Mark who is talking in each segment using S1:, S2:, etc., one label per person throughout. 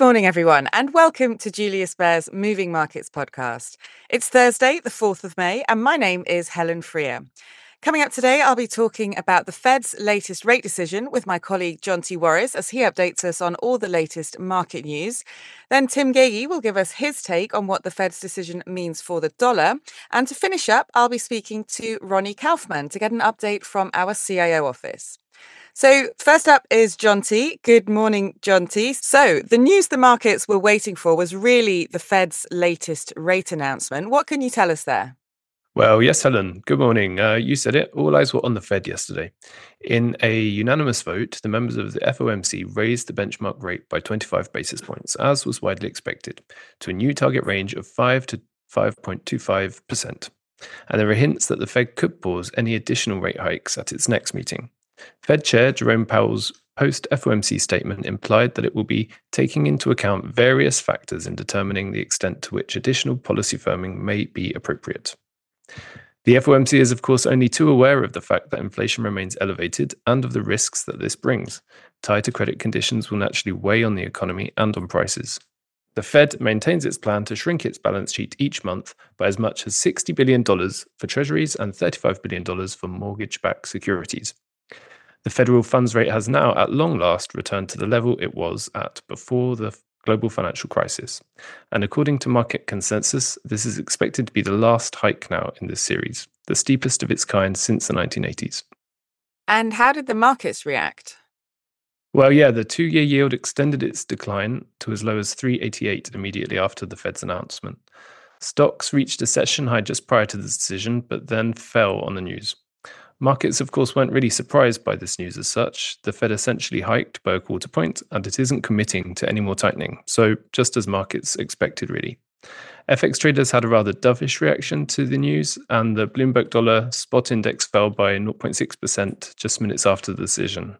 S1: Good morning, everyone, and welcome to Julius Baer's Moving Markets podcast. It's Thursday, the 4th of May, and my name is Helen Freer. Coming up today, I'll be talking about the Fed's latest rate decision with my colleague Jonti Warris as he updates us on all the latest market news. Then Tim Gagie will give us his take on what the Fed's decision means for the dollar. And to finish up, I'll be speaking to Ronny Kaufmann to get an update from our CIO office. So, first up is Jonti. Good morning, Jonti. So, the news the markets were waiting for was really the Fed's latest rate announcement. What can you tell us there?
S2: Well, yes, Helen. Good morning. Uh, you said it. All eyes were on the Fed yesterday. In a unanimous vote, the members of the FOMC raised the benchmark rate by 25 basis points, as was widely expected, to a new target range of 5 to 5.25%. And there are hints that the Fed could pause any additional rate hikes at its next meeting. Fed Chair Jerome Powell's post FOMC statement implied that it will be taking into account various factors in determining the extent to which additional policy firming may be appropriate. The FOMC is, of course, only too aware of the fact that inflation remains elevated and of the risks that this brings. Tighter credit conditions will naturally weigh on the economy and on prices. The Fed maintains its plan to shrink its balance sheet each month by as much as $60 billion for treasuries and $35 billion for mortgage backed securities. The federal funds rate has now, at long last, returned to the level it was at before the global financial crisis. And according to market consensus, this is expected to be the last hike now in this series, the steepest of its kind since the 1980s.
S1: And how did the markets react?
S2: Well, yeah, the two year yield extended its decline to as low as 388 immediately after the Fed's announcement. Stocks reached a session high just prior to the decision, but then fell on the news. Markets, of course, weren't really surprised by this news as such. The Fed essentially hiked by a quarter point, and it isn't committing to any more tightening. So, just as markets expected, really. FX traders had a rather dovish reaction to the news, and the Bloomberg dollar spot index fell by 0.6% just minutes after the decision,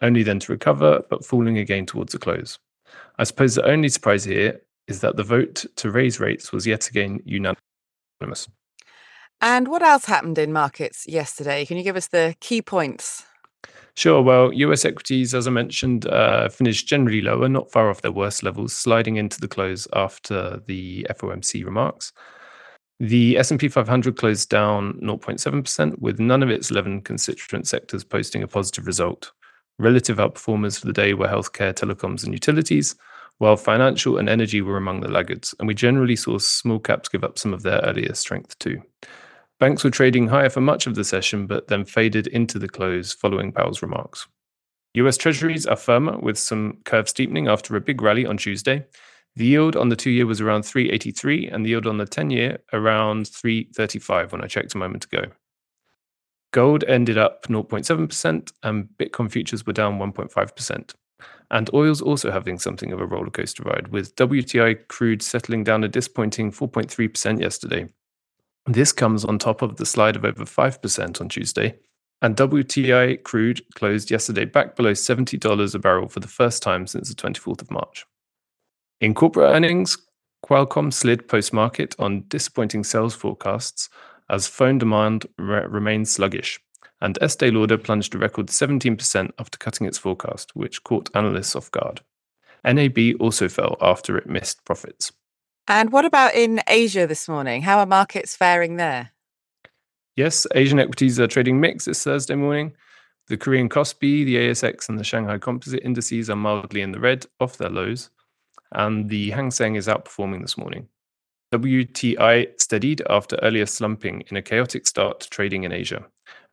S2: only then to recover, but falling again towards the close. I suppose the only surprise here is that the vote to raise rates was yet again unanimous.
S1: And what else happened in markets yesterday? Can you give us the key points?
S2: Sure. Well, US equities, as I mentioned, uh, finished generally lower, not far off their worst levels, sliding into the close after the FOMC remarks. The S&P 500 closed down 0.7%, with none of its 11 constituent sectors posting a positive result. Relative outperformers for the day were healthcare, telecoms, and utilities, while financial and energy were among the laggards, and we generally saw small caps give up some of their earlier strength too. Banks were trading higher for much of the session, but then faded into the close following Powell's remarks. US Treasuries are firmer with some curve steepening after a big rally on Tuesday. The yield on the two year was around 383 and the yield on the 10 year around 335 when I checked a moment ago. Gold ended up 0.7% and Bitcoin futures were down 1.5%. And oil's also having something of a rollercoaster ride, with WTI crude settling down a disappointing 4.3% yesterday. This comes on top of the slide of over 5% on Tuesday. And WTI crude closed yesterday back below $70 a barrel for the first time since the 24th of March. In corporate earnings, Qualcomm slid post market on disappointing sales forecasts as phone demand re- remains sluggish. And Estee Lauder plunged a record 17% after cutting its forecast, which caught analysts off guard. NAB also fell after it missed profits.
S1: And what about in Asia this morning? How are markets faring there?
S2: Yes, Asian equities are trading mixed this Thursday morning. The Korean Kospi, the ASX, and the Shanghai Composite indices are mildly in the red off their lows, and the Hang Seng is outperforming this morning. WTI steadied after earlier slumping in a chaotic start to trading in Asia,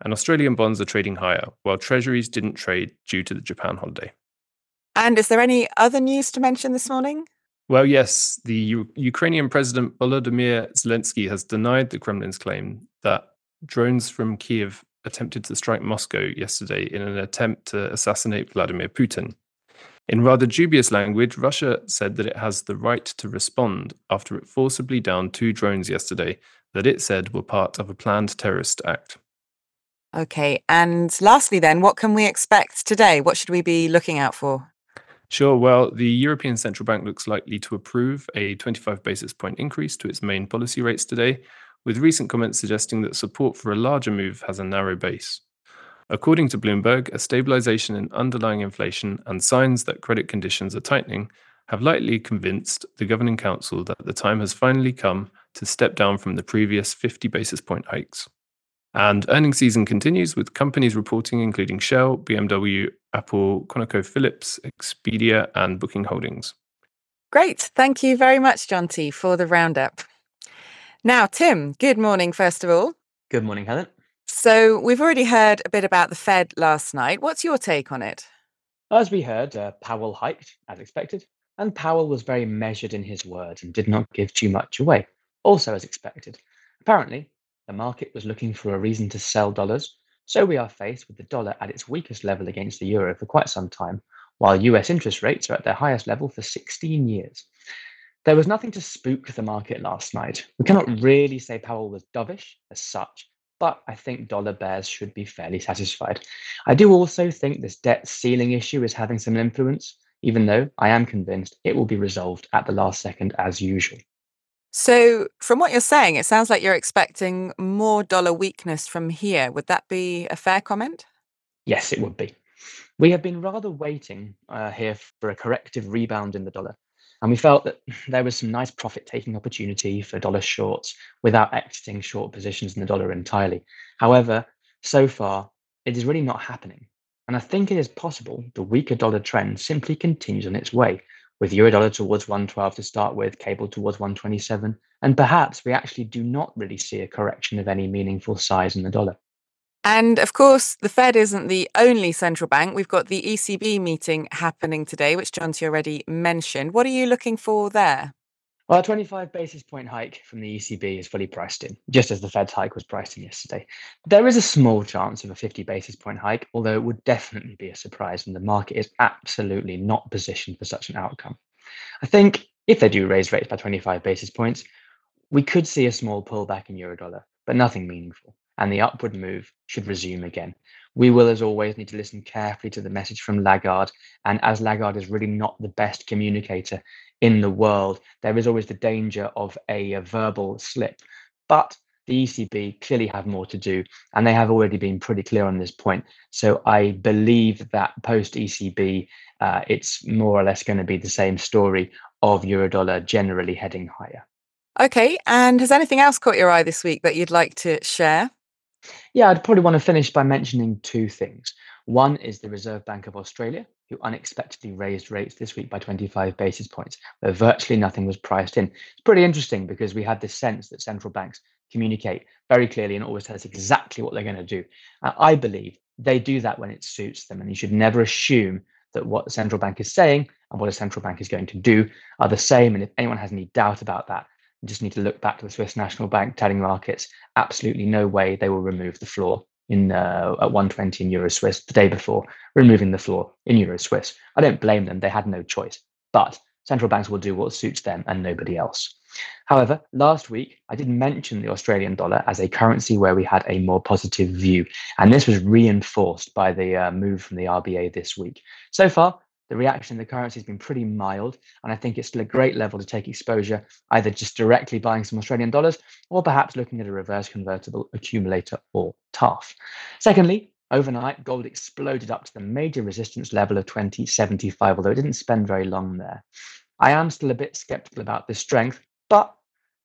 S2: and Australian bonds are trading higher, while treasuries didn't trade due to the Japan holiday.
S1: And is there any other news to mention this morning?
S2: Well, yes, the U- Ukrainian President Volodymyr Zelensky has denied the Kremlin's claim that drones from Kiev attempted to strike Moscow yesterday in an attempt to assassinate Vladimir Putin. In rather dubious language, Russia said that it has the right to respond after it forcibly downed two drones yesterday that it said were part of a planned terrorist act.
S1: Okay, and lastly, then, what can we expect today? What should we be looking out for?
S2: Sure. Well, the European Central Bank looks likely to approve a 25 basis point increase to its main policy rates today, with recent comments suggesting that support for a larger move has a narrow base. According to Bloomberg, a stabilization in underlying inflation and signs that credit conditions are tightening have likely convinced the Governing Council that the time has finally come to step down from the previous 50 basis point hikes. And earnings season continues with companies reporting, including Shell, BMW, Apple, ConocoPhillips, Expedia, and Booking Holdings.
S1: Great. Thank you very much, Jonti, for the roundup. Now, Tim, good morning, first of all.
S3: Good morning, Helen.
S1: So, we've already heard a bit about the Fed last night. What's your take on it?
S3: As we heard, uh, Powell hiked, as expected, and Powell was very measured in his words and did not give too much away, also as expected. Apparently, the market was looking for a reason to sell dollars, so we are faced with the dollar at its weakest level against the euro for quite some time, while US interest rates are at their highest level for 16 years. There was nothing to spook the market last night. We cannot really say Powell was dovish as such, but I think dollar bears should be fairly satisfied. I do also think this debt ceiling issue is having some influence, even though I am convinced it will be resolved at the last second as usual.
S1: So, from what you're saying, it sounds like you're expecting more dollar weakness from here. Would that be a fair comment?
S3: Yes, it would be. We have been rather waiting uh, here for a corrective rebound in the dollar. And we felt that there was some nice profit taking opportunity for dollar shorts without exiting short positions in the dollar entirely. However, so far, it is really not happening. And I think it is possible the weaker dollar trend simply continues on its way, with euro dollar towards 112 to start with, cable towards 127, and perhaps we actually do not really see a correction of any meaningful size in the dollar.
S1: And of course, the Fed isn't the only central bank. We've got the ECB meeting happening today, which Jonti already mentioned. What are you looking for there?
S3: Well, a 25 basis point hike from the ECB is fully priced in, just as the Fed's hike was priced in yesterday. There is a small chance of a 50 basis point hike, although it would definitely be a surprise, and the market is absolutely not positioned for such an outcome. I think if they do raise rates by 25 basis points, we could see a small pullback in eurodollar, but nothing meaningful, and the upward move should resume again. We will, as always, need to listen carefully to the message from Lagarde. And as Lagarde is really not the best communicator in the world, there is always the danger of a, a verbal slip. But the ECB clearly have more to do, and they have already been pretty clear on this point. So I believe that post ECB, uh, it's more or less going to be the same story of eurodollar generally heading higher.
S1: Okay, and has anything else caught your eye this week that you'd like to share?
S3: Yeah, I'd probably want to finish by mentioning two things. One is the Reserve Bank of Australia, who unexpectedly raised rates this week by 25 basis points, where virtually nothing was priced in. It's pretty interesting because we had this sense that central banks communicate very clearly and always tell us exactly what they're going to do. Uh, I believe they do that when it suits them, and you should never assume that what the central bank is saying and what a central bank is going to do are the same. And if anyone has any doubt about that, you just need to look back to the Swiss National Bank telling markets absolutely no way they will remove the floor in uh, at 120 in euro Swiss the day before, removing the floor in euro Swiss. I don't blame them; they had no choice. But central banks will do what suits them and nobody else. However, last week I did mention the Australian dollar as a currency where we had a more positive view, and this was reinforced by the uh, move from the RBA this week. So far, the reaction in the currency has been pretty mild, and I think it's still a great level to take exposure, either just directly buying some Australian dollars or perhaps looking at a reverse convertible accumulator or TARF. Secondly, overnight, gold exploded up to the major resistance level of 2075, although it didn't spend very long there. I am still a bit skeptical about this strength, but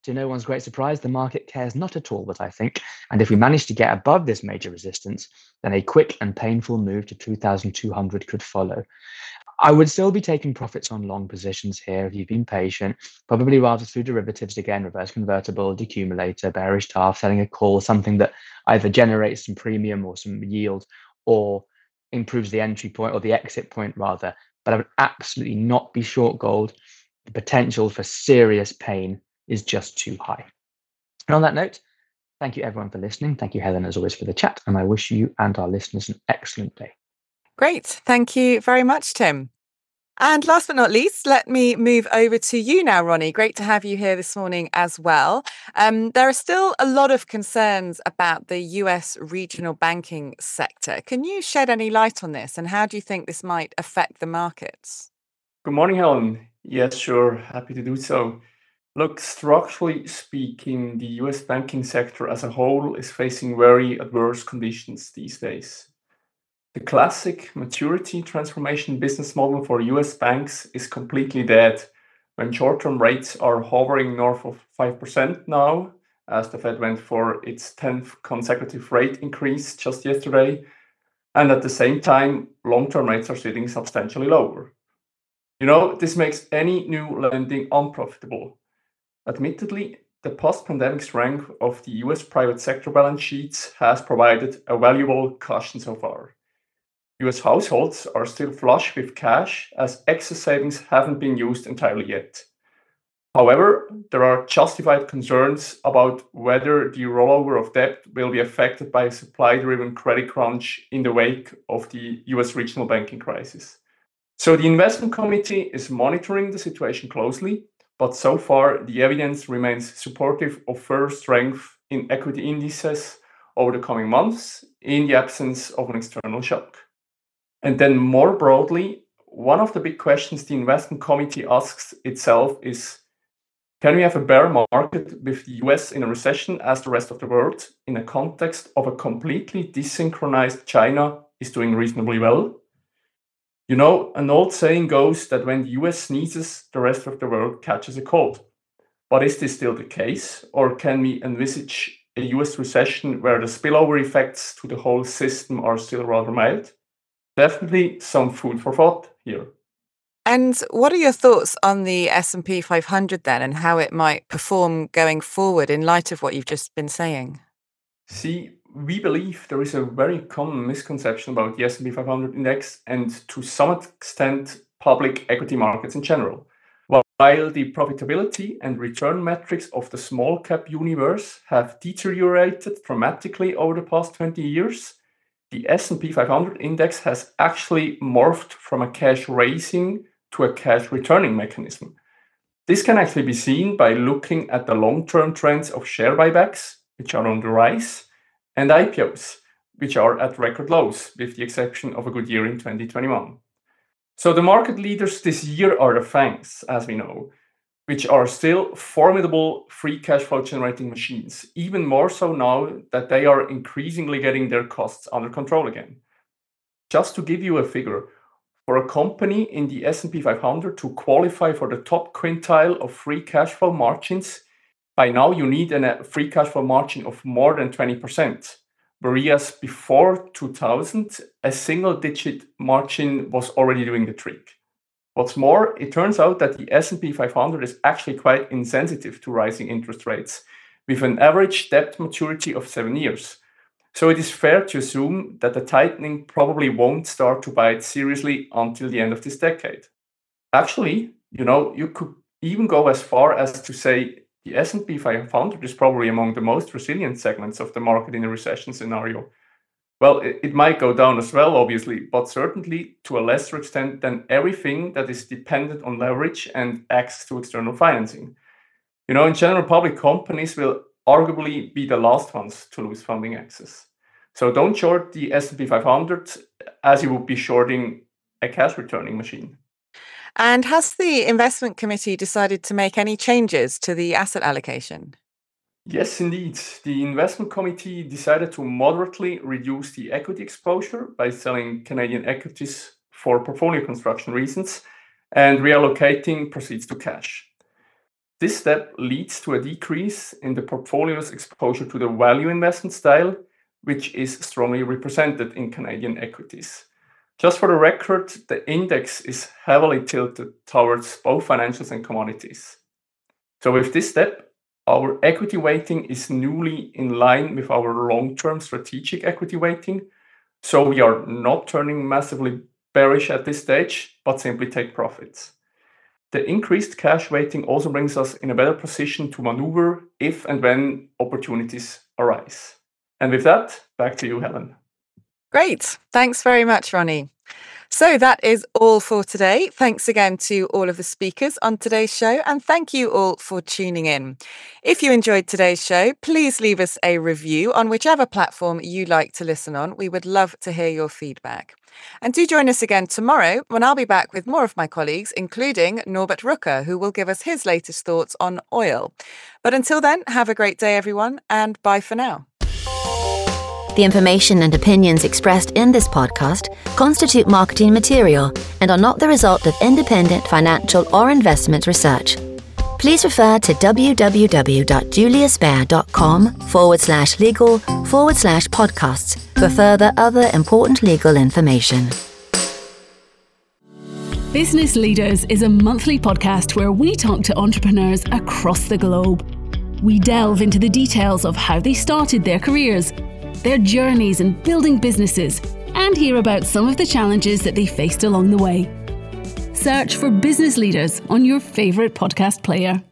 S3: to no one's great surprise, the market cares not at all what I think. And if we manage to get above this major resistance, then a quick and painful move to 2200 could follow. I would still be taking profits on long positions here if you've been patient, probably rather through derivatives again, reverse convertible, decumulator, bearish TARF, selling a call, something that either generates some premium or some yield or improves the entry point or the exit point rather. But I would absolutely not be short gold. The potential for serious pain is just too high. And on that note, thank you everyone for listening. Thank you, Helen, as always, for the chat. And I wish you and our listeners an excellent day.
S1: Great. Thank you very much, Tim. And last but not least, let me move over to you now, Ronny. Great to have you here this morning as well. Um, there are still a lot of concerns about the US regional banking sector. Can you shed any light on this and how do you think this might affect the markets?
S4: Good morning, Helen. Yes, sure. Happy to do so. Look, structurally speaking, the US banking sector as a whole is facing very adverse conditions these days. The classic maturity transformation business model for US banks is completely dead when short term rates are hovering north of 5% now, as the Fed went for its 10th consecutive rate increase just yesterday. And at the same time, long term rates are sitting substantially lower. You know, this makes any new lending unprofitable. Admittedly, the post pandemic strength of the US private sector balance sheets has provided a valuable cushion so far. US households are still flush with cash as excess savings haven't been used entirely yet. However, there are justified concerns about whether the rollover of debt will be affected by a supply driven credit crunch in the wake of the US regional banking crisis. So, the investment committee is monitoring the situation closely, but so far the evidence remains supportive of further strength in equity indices over the coming months in the absence of an external shock. And then more broadly, one of the big questions the investment committee asks itself is can we have a bear market with the US in a recession as the rest of the world in a context of a completely desynchronized China is doing reasonably well? You know, an old saying goes that when the US sneezes, the rest of the world catches a cold. But is this still the case? Or can we envisage a US recession where the spillover effects to the whole system are still rather mild? Definitely some food for thought here.
S1: And what are your thoughts on the S&P 500 then and how it might perform going forward in light of what you've just been saying?
S4: See, we believe there is a very common misconception about the S&P 500 index and to some extent public equity markets in general. While the profitability and return metrics of the small cap universe have deteriorated dramatically over the past 20 years, the S&P 500 index has actually morphed from a cash raising to a cash returning mechanism. This can actually be seen by looking at the long-term trends of share buybacks, which are on the rise, and IPOs, which are at record lows, with the exception of a good year in 2021. So the market leaders this year are the FANGs, as we know, which are still formidable free cash flow generating machines, even more so now that they are increasingly getting their costs under control again. Just to give you a figure, for a company in the S&P 500 to qualify for the top quintile of free cash flow margins, by now you need a uh, free cash flow margin of more than 20%. Whereas before 2000, a single digit margin was already doing the trick. What's more, it turns out that the S&P 500 is actually quite insensitive to rising interest rates, with an average debt maturity of 7 years. So it is fair to assume that the tightening probably won't start to bite seriously until the end of this decade. Actually, you know, you could even go as far as to say the S&P 500 is probably among the most resilient segments of the market in a recession scenario well, it, it might go down as well, obviously, but certainly to a lesser extent than everything that is dependent on leverage and access to external financing. You know, in general, public companies will arguably be the last ones to lose funding access. So don't short the S&P 500 as you would be shorting a cash returning machine.
S1: And has the investment committee decided to make any changes to the asset allocation?
S4: Yes, indeed. The investment committee decided to moderately reduce the equity exposure by selling Canadian equities for portfolio construction reasons and reallocating proceeds to cash. This step leads to a decrease in the portfolio's exposure to the value investment style, which is strongly represented in Canadian equities. Just for the record, the index is heavily tilted towards both financials and commodities. So, with this step, our equity weighting is newly in line with our long-term strategic equity weighting, so we are not turning massively bearish at this stage, but simply take profits. The increased cash weighting also brings us in a better position to maneuver if and when opportunities arise. And with that, back to you, Helen.
S1: Great. Thanks very much, Ronny. So that is all for today. Thanks again to all of the speakers on today's show, and thank you all for tuning in. If you enjoyed today's show, please leave us a review on whichever platform you like to listen on. We would love to hear your feedback. And do join us again tomorrow when I'll be back with more of my colleagues, including Norbert Rucker, who will give us his latest thoughts on oil. But until then, have a great day, everyone, and bye for now.
S5: The information and opinions expressed in this podcast constitute marketing material and are not the result of independent financial or investment research. Please refer to www.juliusbaer.com forward slash legal forward slash podcasts for further other important legal information.
S6: Business Leaders is a monthly podcast where we talk to entrepreneurs across the globe. We delve into the details of how they started their careers, their journeys in building businesses, and hear about some of the challenges that they faced along the way. Search for Business Leaders on your favourite podcast player.